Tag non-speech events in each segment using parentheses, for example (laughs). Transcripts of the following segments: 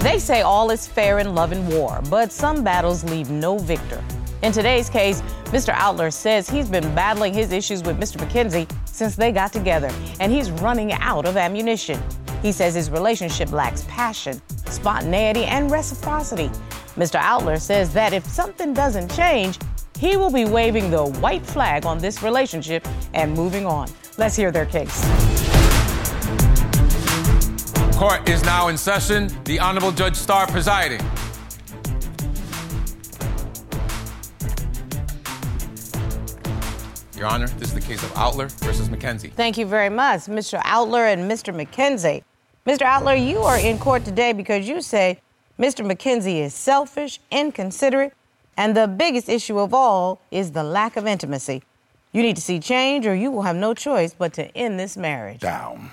They say all is fair in love and war, but some battles leave no victor. In today's case, Mr. Outler says he's been battling his issues with Mr. McKenzie since they got together, and he's running out of ammunition. He says his relationship lacks passion, spontaneity, and reciprocity. Mr. Outler says that if something doesn't change, he will be waving the white flag on this relationship and moving on. Let's hear their case. Court is now in session. The Honorable Judge Starr presiding. Your Honor, this is the case of Outler versus McKenzie. Thank you very much, Mr. Outler and Mr. McKenzie. Mr. Outler, you are in court today because you say Mr. McKenzie is selfish, inconsiderate, and the biggest issue of all is the lack of intimacy. You need to see change, or you will have no choice but to end this marriage. Down.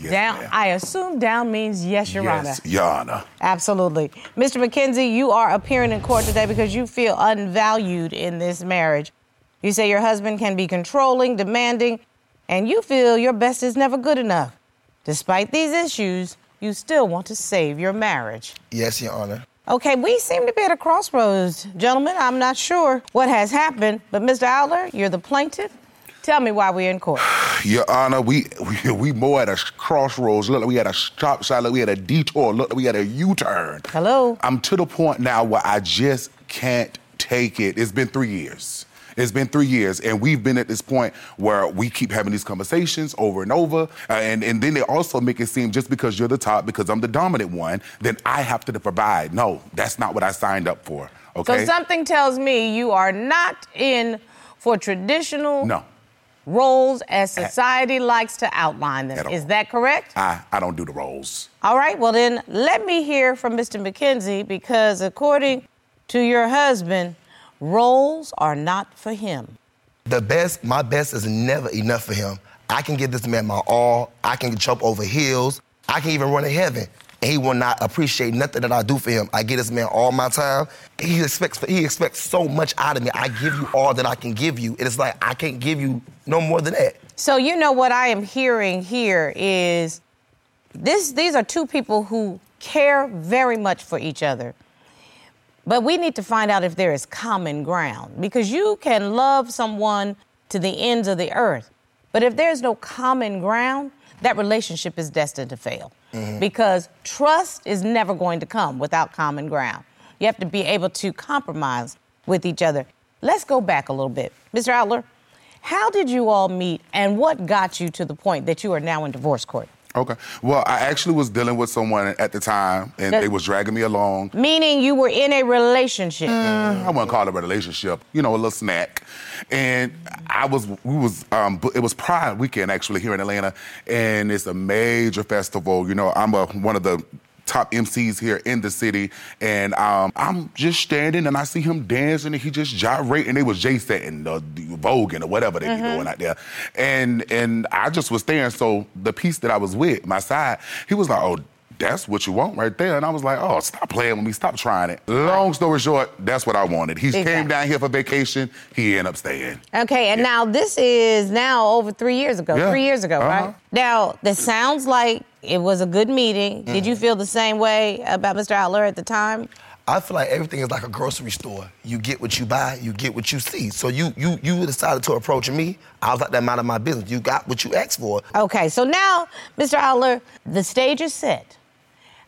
Yes, down. ma'am. I assume down means yes, Your Honor. Yes, Your Honor. Absolutely. Mr. McKenzie, you are appearing in court today because you feel unvalued in this marriage. You say your husband can be controlling, demanding, and you feel your best is never good enough. Despite these issues, you still want to save your marriage. Yes, Your Honor. Okay, we seem to be at a crossroads, gentlemen. I'm not sure what has happened, but Mr. Outler, you're the plaintiff. Tell me why we're in court. (sighs) Your Honor, we, we we more at a crossroads. Look like we had a stop sign. Look, we had a detour. Look like we had a U-turn. Hello. I'm to the point now where I just can't take it. It's been three years. It's been three years, and we've been at this point where we keep having these conversations over and over, uh, and and then they also make it seem just because you're the top, because I'm the dominant one, then I have to provide. No, that's not what I signed up for. Okay. So something tells me you are not in for traditional no, roles as society likes to outline them. Is that correct? I I don't do the roles. All right, well then let me hear from Mr. McKenzie because according to your husband, roles are not for him. The best, my best is never enough for him. I can give this man my all. I can jump over hills. I can even run to heaven. And he will not appreciate nothing that I do for him. I give this man all my time. He expects he expects so much out of me. I give you all that I can give you. It is like I can't give you no more than that. So you know what I am hearing here is this these are two people who care very much for each other. But we need to find out if there is common ground because you can love someone to the ends of the earth. But if there's no common ground, that relationship is destined to fail Mm-hmm. because trust is never going to come without common ground. You have to be able to compromise with each other. Let's go back a little bit. Mr. Outler, how did you all meet and what got you to the point that you are now in divorce court? Okay. Well, I actually was dealing with someone at the time, and they was dragging me along. Meaning you were in a relationship. I wouldn't call it a relationship, you know, a little snack. And I was, we was, um, it was Pride weekend actually here in Atlanta, and it's a major festival. You know, I'm a, one of the top MCs here in the city, and um, I'm just standing and I see him dancing and he just gyrating. They was J-setting, the, the voguing or whatever they be doing out there, and and I just was staring. So the piece that I was with, my side, he was like, oh. That's what you want right there. And I was like, oh, stop playing with me. Stop trying it. Long story short, that's what I wanted. He Exactly. came down here for vacation. He ended up staying. Okay, and now this is now over three years ago. Yeah. Three years ago, Uh-huh. right? Now, this sounds like it was a good meeting. Did Mm. you feel the same way about Mr. Outler at the time? I feel like everything is like a grocery store. You get what you buy, you get what you see. So you you you decided to approach me. I was like that mind of my business. You got what you asked for. Okay, so now, Mr. Outler, the stage is set.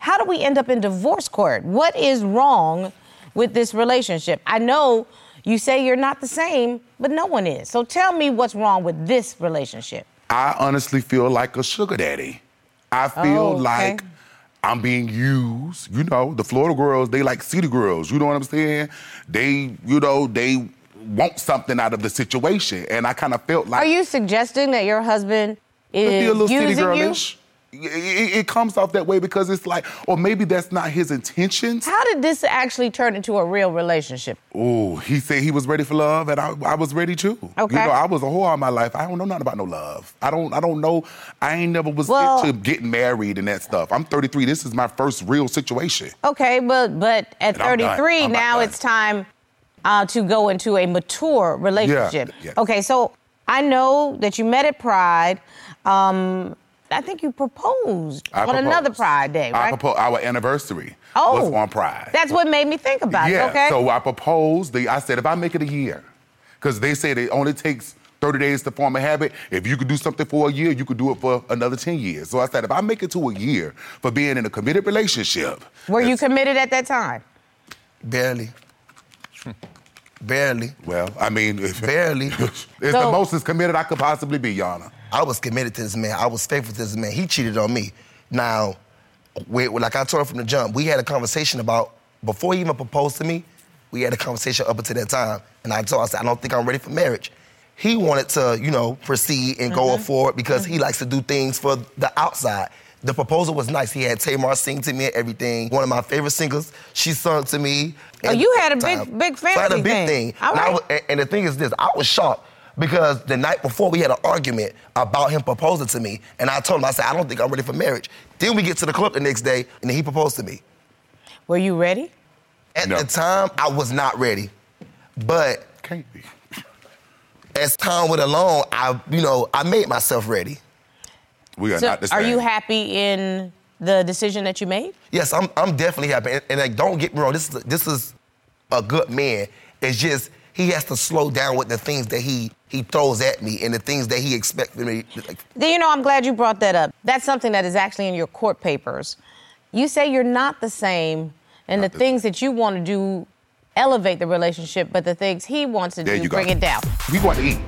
How do we end up in divorce court? What is wrong with this relationship? I know you say you're not the same, but no one is. So tell me what's wrong with this relationship. I honestly feel like a sugar daddy. I feel Oh, okay. like I'm being used. You know, the Florida girls, they like city girls. You know what I'm saying? They, you know, they want something out of the situation. And I kind of felt like Are you suggesting that your husband is a little city using you? It, comes off that way because it's like, or maybe that's not his intentions. How did this actually turn into a real relationship? Oh, he said he was ready for love, and I, I was ready too. Okay. You know, I was a whore all my life. I don't know nothing about no love. I don't. I don't know. I ain't never was Well- into getting married and that stuff. I'm 33. This is my first real situation. Okay, but but at And I'm 33 I'm now it's time uh, to go into a mature relationship. yeah. Okay, so I know that you met at Pride. Um, I think you proposed I on proposed. another Pride Day, I right? proposed. Our anniversary oh, was on Pride. That's what made me think about yeah. it. Okay. So I proposed. The, I said if I make it a year, because they said it only takes 30 days to form a habit. If you could do something for a year, you could do it for another 10 years. So I said if I make it to a year for being in a committed relationship. Were you committed at that time? Barely. Barely. Well, I mean, if, (laughs) Barely. it's So- the most as committed I could possibly be, Yana. I was committed to this man. I was faithful to this man. He cheated on me. Now, we, like I told him from the jump, we had a conversation about before he even proposed to me. We had a conversation up until that time, and I told him, I said, I don't think I'm ready for marriage. He wanted to, you know, proceed and go mm-hmm. forward because he mm-hmm. likes to do things for the outside. The proposal was nice. He had Tamar sing to me and everything. One of my favorite singers, she sung to me. Oh, you had a the big- time. big So I had a big thing. thing. All And I right. was- and, and the thing is this, I was shocked because the night before we had an argument about him proposing to me, and I told him, I said, I don't think I'm ready for marriage. Then we get to the club the next day, and then he proposed to me. Were you ready? At No. the time, I was not ready, but Can't be. as time went along, I, you know, I made myself ready. We are So, not the are you happy in the decision that you made? Yes, I'm, I'm definitely happy, and, and like, don't get me wrong, this is this is a good man. It's just he has to slow down with the things that he he throws at me and the things that he expects from me. Like, You know, I'm glad you brought that up. That's something that is actually in your court papers. You say you're not the same, and the the things that you want to do elevate the relationship, but the things he wants to There do you go. bring it down. We want to eat.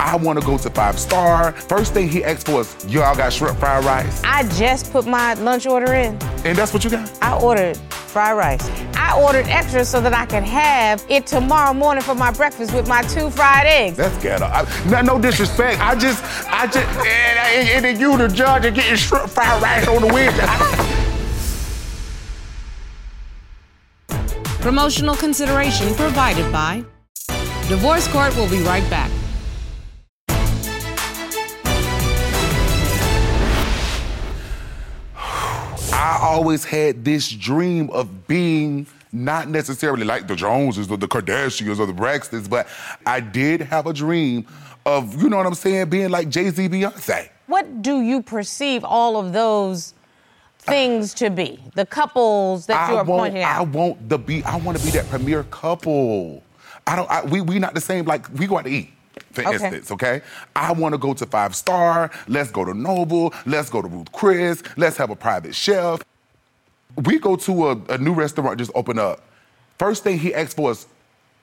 I want to go to five star. First thing he asked for is, y'all got shrimp fried rice, I just put my lunch order in. and that's what you got. I ordered fried rice. I ordered extra so that I could have it tomorrow morning for my breakfast with my two fried eggs. That's ghetto. I, no, no disrespect. I just, I just, and, and, and then you the judge and getting shrimp fried rice on the Wednesday. Promotional consideration provided by Divorce Court will be right back. Always had this dream of being not necessarily like the Joneses or the Kardashians or the Braxtons, but I did have a dream of, you know what I'm saying, being like Jay Z, Beyonce. What do you perceive all of those things to be? The couples that you I are want, pointing I want the be. I want to be that premier couple. I don't. I, we we not the same. Like we go out to eat, for Okay. instance. Okay. I want to go to five star. Let's go to Noble. Let's go to Ruth Chris. Let's have a private chef. We go to a, a new restaurant just open up. First thing he asked for is,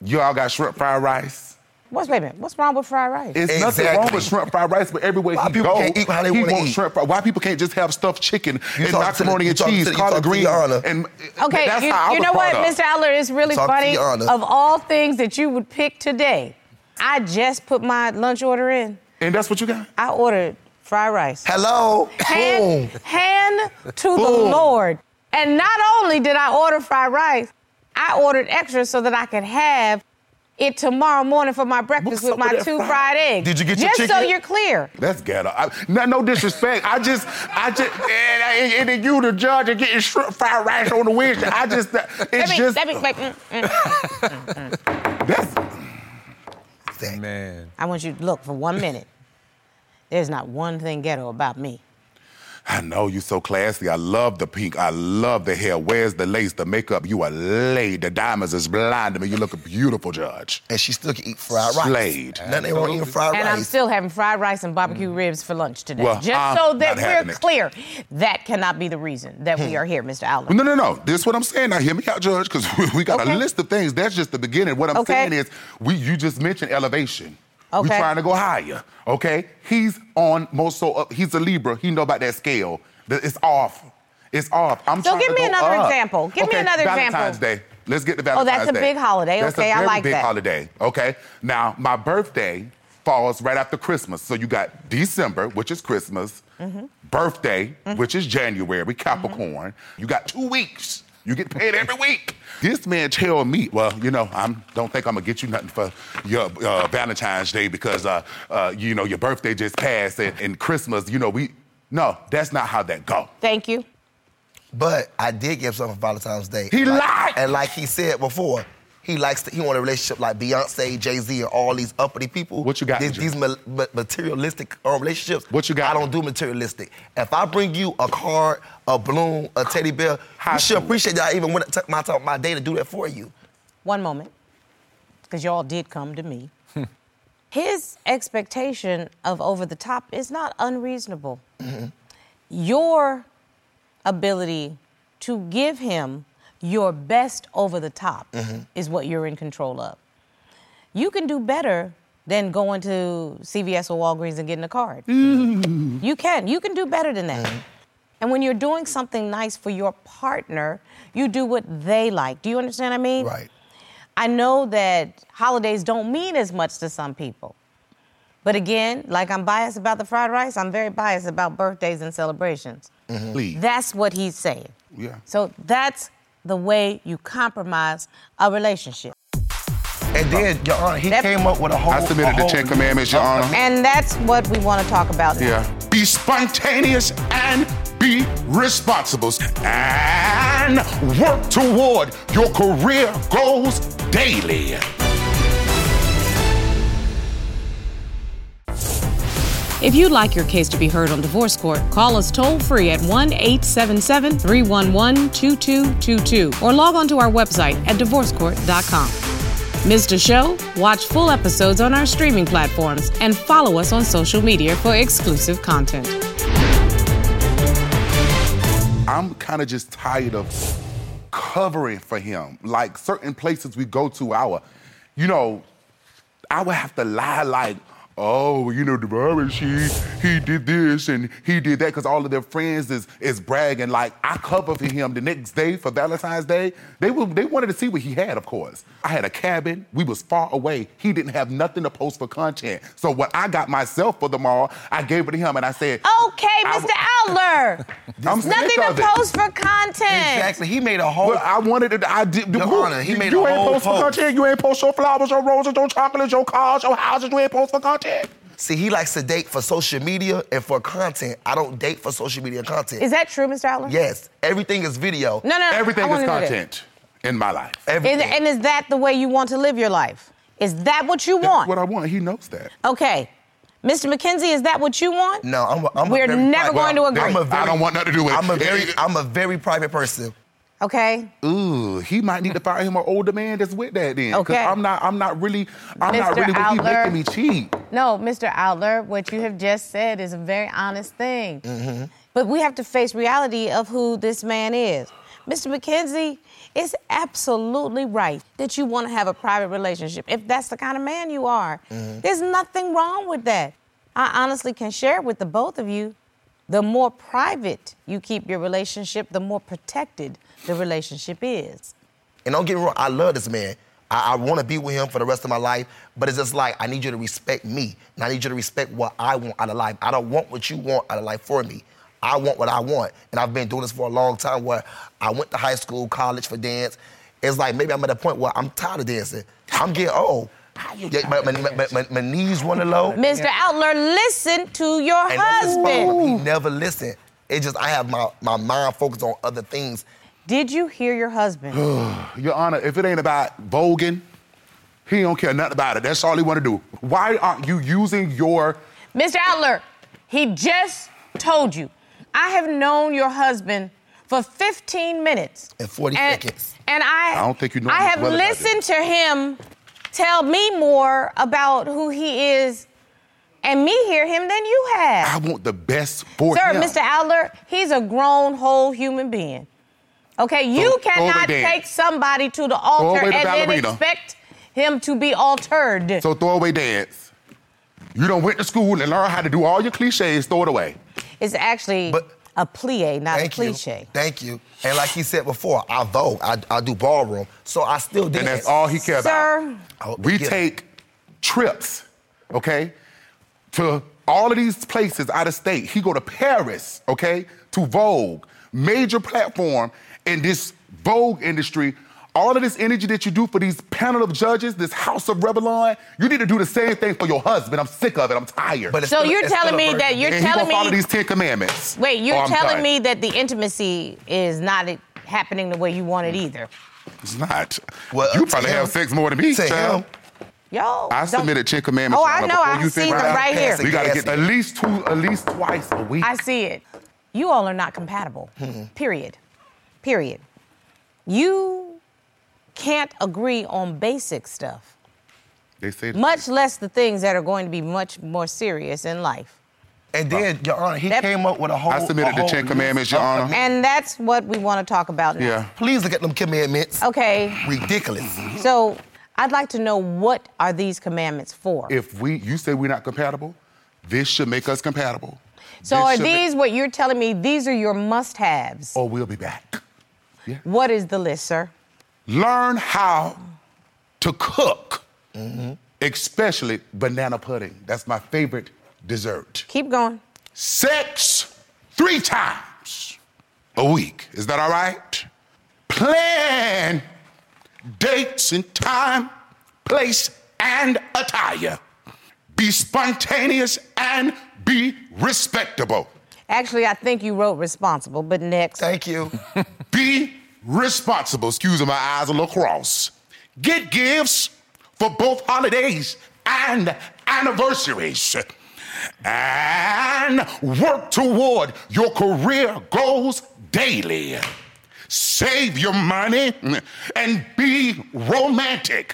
y'all got shrimp fried rice. What's wait a minute? What's wrong with fried rice? It's nothing wrong with shrimp fried rice, but everywhere Why he people goes, can't eat how they he wanna wants eat? shrimp fried. Why people can't just have stuffed chicken You and talk the- macaroni and cheese, the- collard talk to green, your and Okay, that's you, how I you know what, brought up. Mr. Aller, it's really Talk funny. Of all things that you would pick today, I just put my lunch order in. And that's what you got. I ordered fried rice. Hello, Hand, boom. hand to the Lord. And not only did I order fried rice, I ordered extra so that I could have it tomorrow morning for my breakfast with my two fried- fried eggs. Did you get your Just so you're clear. That's ghetto. I, no, no disrespect. I just, I just, and, and, and then you the judge and getting shrimp fried rice on the Wednesday. I just, it's Let me, just, let me, like, mm, mm. that's, Man. I want you to look for one minute. There's not one thing ghetto about me. I know you so classy. I love the pink. I love the hair. Where's the lace, the makeup? You are laid. The diamonds is blinding me. You look a beautiful judge. And she still can eat fried rice. Slayed. Nothing wrong eating fried And rice. I'm still having fried rice and barbecue ribs for lunch today. Well, Just I'm so that we're it. clear. That cannot be the reason that we hmm. are here, Mr. Allen. No, no, no. This is what I'm saying. Now, hear me out, Judge, because (laughs) we got Okay. a list of things. That's just the beginning. What I'm Okay. saying is, we you just mentioned elevation. We're trying to go higher. Okay, he's on most so. Up, he's a Libra. He know about that scale. It's off. It's off. I'm So give me another up. example. Give me Okay, another example. Valentine's Day. Let's get to Oh, that's a Day. big holiday. That's Okay, a I very like big that. holiday. Okay. Now my birthday falls right after Christmas, so you got December, which is Christmas, Mm-hmm. birthday, which is January, Capricorn. You got two weeks. You get paid every week. This man tell me, well, you know, I don't think I'm gonna get you nothing for your uh, Valentine's Day because, uh, uh, you know, your birthday just passed and, and Christmas, you know, we. No, that's not how that go. Thank you. But I did give something for Valentine's Day. He Like- lied! And like he said before, he likes to, he want a relationship like Beyonce, Jay Z, and all these uppity people. What you got, These, these ma- ma- materialistic uh, relationships. What you got? I don't do materialistic. If I bring you a card, a balloon, a teddy bear, How you should to- appreciate that I even went took my time, my day to do that for you. One moment, because y'all did come to me. (laughs) His expectation of over the top is not unreasonable. Your ability to give him your best over the top is what you're in control of. You can do better than going to CVS or Walgreens and getting a card. Mm-hmm. You can. You can do better than that. Mm-hmm. And when you're doing something nice for your partner, you do what they like. Do you understand what I mean? Right. I know that holidays don't mean as much to some people. But again, like I'm biased about the fried rice, I'm very biased about birthdays and celebrations. Mm-hmm. Please. That's what he's saying. Yeah. So that's the way you compromise a relationship. And then, Your Honor, he That- came up with a whole. I submitted a the Ten Commandments, Your Honor. And that's what we want to talk about now. Yeah. Be spontaneous and be responsible. And work toward your career goals daily. If you'd like your case to be heard on divorce court, call us toll free at 1 877 311 2222 or log on to our website at divorcecourt.com. Missed a show? Watch full episodes on our streaming platforms and follow us on social media for exclusive content. I'm kind of just tired of covering for him. Like certain places we go to, our, you know, I would have to lie like, oh, you know, Devon, she he did this and he did that because all of their friends is is bragging. Like I cover for him the next day for Valentine's Day. They were they wanted to see what he had, of course. I had a cabin. We was far away. He didn't have nothing to post for content. So what I got myself for the mall, I gave it to him and I said, Okay, I Mr. Outler. (laughs) I'm Nothing of to it. post for content. Exactly. He made a whole. Well, I wanted it. I did. Your who- Honor, he made you a ain't whole post for post. content. You ain't post your flowers, your roses, your chocolates, your cars, your houses. You ain't post for content. See, he likes to date for social media and for content. I don't date for social media content. Is that true, Mr. Outler? yes, everything is video. No, no, no. Everything I is wanna know this. content in my life. Is, Everything. and is that the way you want to live your life? Is that what you want? That's want? what I want. He knows that. okay. Mr. McKenzie, is that what you want? no, I'm. A, I'm We're very never private- going to agree. I'm a I very, don't want nothing to do with it. I'm a very. I'm a very private person. Okay. Ooh, he might need to find him an older man that's with that then. Okay. I'm not. I'm not really. I'm not really. What he making me cheat. No, Mr. Outler, what you have just said is a very honest thing. Mm-hmm. But we have to face reality of who this man is. Mr. McKenzie, it's absolutely right that you want to have a private relationship if that's the kind of man you are. Mm-hmm. There's nothing wrong with that. I honestly can share with the both of you. The more private you keep your relationship, the more protected the relationship is. And don't get me wrong, I love this man. I, I want to be with him for the rest of my life, but it's just like I need you to respect me, and I need you to respect what I want out of life. I don't want what you want out of life for me. I want what I want, and I've been doing this for a long time. Where I went to high school, college for dance. It's like maybe I'm at a point where I'm tired of dancing. I'm getting old. Yeah, my, my, my, my, my knees running low. Mr. Outler, listen to your And that's his problem. He never listened. It just I have my, my mind focused on other things. Did you hear your husband? (sighs) Your Honor, if it ain't about voguing, he don't care nothing about it. That's all he want to do. Why aren't you using your? Mr. Outler, he just told you. I have known your husband for 15 minutes. And 40 seconds. And I, I don't think you know I have well as I do. listened to him tell me more about who he is and me hear him than you have. I want the best for Sir, him. Sir, Mr. Outler, he's a grown, whole human being. Okay, you Throw- throw cannot dance. take somebody to the altar away and the then expect him to be altered. So throw away dance. You don't went to school and learn how to do all your cliches. Throw it away. it's actually But- a plie, not Thank a cliche. you. Thank you. And like he said before, I vote. I, I do ballroom. So I still dance. And that's all he cares Sir. about. We yeah. take trips, okay, to all of these places out of state. He go to Paris, okay, to Vogue, major platform in this Vogue industry. All of this energy that you do for these panel of judges, this House of Revlon, you need to do the same thing for your husband. I'm sick of it. I'm tired. But it's So still- you're it's telling me that you're and telling gonna follow these Ten Commandments. Wait, you're Oh, telling me that the intimacy is not happening the way you want it either. It's not. Well, you probably him- have sex more than me, to child. him. Yo, I submitted Ten Commandments. Oh, I know. I've you think seen them about right here. We gotta get at least two, at least twice a week. I see it. You all are not compatible. Hmm. Period. Period. You can't agree on basic stuff, they say that. much less the things that are going to be much more serious in life. And then, Your Honor, he That- came up with a whole. I submitted a the Ten Commandments, Your Honor. And that's what we want to talk about now. Yeah. Please look at them commandments. Okay. Ridiculous. So I'd like to know what are these commandments for? If we, you say we're not compatible, this should make us compatible. so This are should make- these what you're telling me? These are your must-haves. or we'll be back. What is the list, sir? Learn how to cook, especially banana pudding. That's my favorite dessert. Keep going. Sex three times a week. Is that all right? Plan dates and time, place, and attire. Be spontaneous and be respectable. Actually, I think you wrote responsible, but next. Thank you. Be responsible. Excuse my eyes a little cross. Get gifts for both holidays and anniversaries. And work toward your career goals daily. Save your money and be romantic.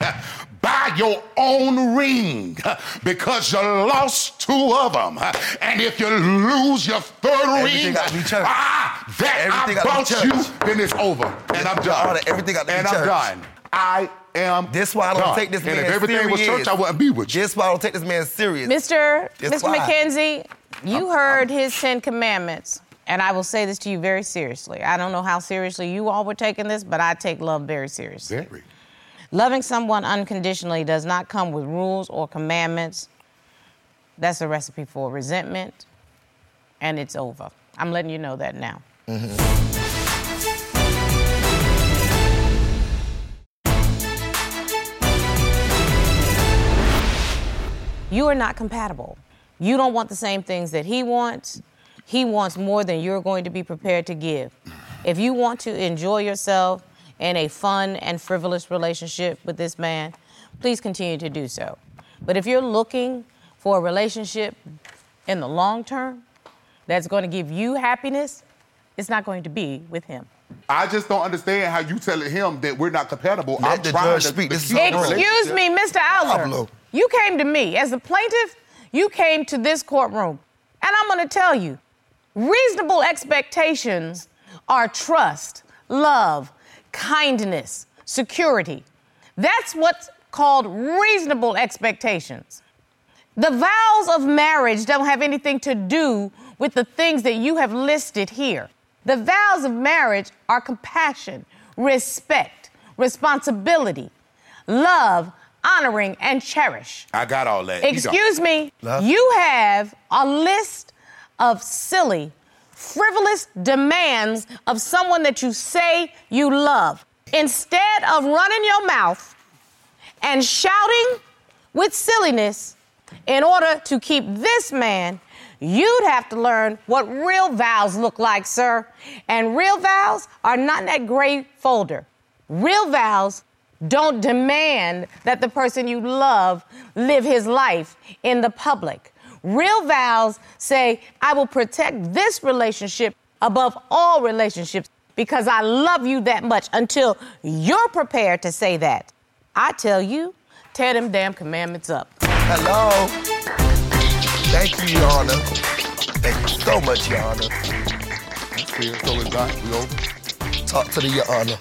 Buy your own ring because you lost two of them. And if you lose your third Everything ring, gotta be church. ah, that Everything I bought you, then it's over. And I'm done. Honor, everything And I'm church. done. I am This why I don't done. take this and man if everything was church, I wouldn't be with you. This why I don't take this man serious. Mr. That's Mr. why. McKenzie, you heard his Ten Commandments, and I will say this to you very seriously. I don't know how seriously you all were taking this, but I take love very seriously. Very. Loving someone unconditionally does not come with rules or commandments. That's a recipe for resentment, and it's over. I'm letting you know that now. Mm-hmm. You are not compatible. You don't want the same things that he wants. He wants more than you're going to be prepared to give. If you want to enjoy yourself in a fun and frivolous relationship with this man, please continue to do so. But if you're looking for a relationship in the long term that's going to give you happiness, it's not going to be with him. I just don't understand how you telling him that we're not compatible. Let I'm the trying judge to, speak. This is keep a the Excuse me, Mr. Aller. You came to me as the plaintiff. You came to this courtroom, and I'm going to tell you, reasonable expectations are trust, love, kindness, security. That's what's called reasonable expectations. The vows of marriage don't have anything to do with the things that you have listed here. The vows of marriage are compassion, respect, responsibility, love, honoring, and cherish. I got all that. You. Excuse me, Love. you have a list of silly, frivolous demands of someone that you say you love. Instead of running your mouth and shouting with silliness in order to keep this man, you'd have to learn what real vows look like, sir. And real vows are not in that gray folder. Real vows don't demand that the person you love live his life in the public. Real vows say, I will protect this relationship above all relationships because I love you that much until you're prepared to say that. I tell you, tear them damn commandments up. Hello. Thank you, Your Honor. Thank you so much, Your Honor. Clear, so it's done. We over. Talk to the Your Honor.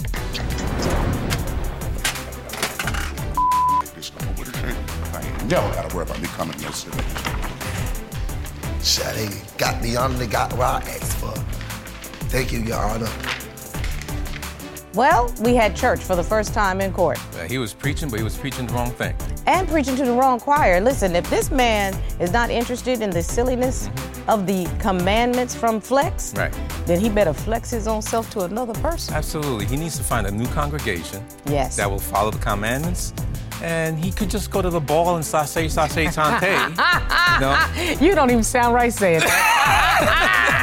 This no more with the drink. I ain't never got to worry about me coming here. So. Shit, they got the honor they got what I asked for. Thank you, Your Honor. Well, we had church for the first time in court Uh, he was preaching, but he was preaching the wrong thing. and preaching to the wrong choir. Listen, if this man is not interested in the silliness of the commandments from Flex, Right. then he better flex his own self to another person. Absolutely. He needs to find a new congregation Yes. that will follow the commandments. And he could just go to the ball and sashay, sashay, tante. you know? (laughs) You don't even sound right saying that. (laughs)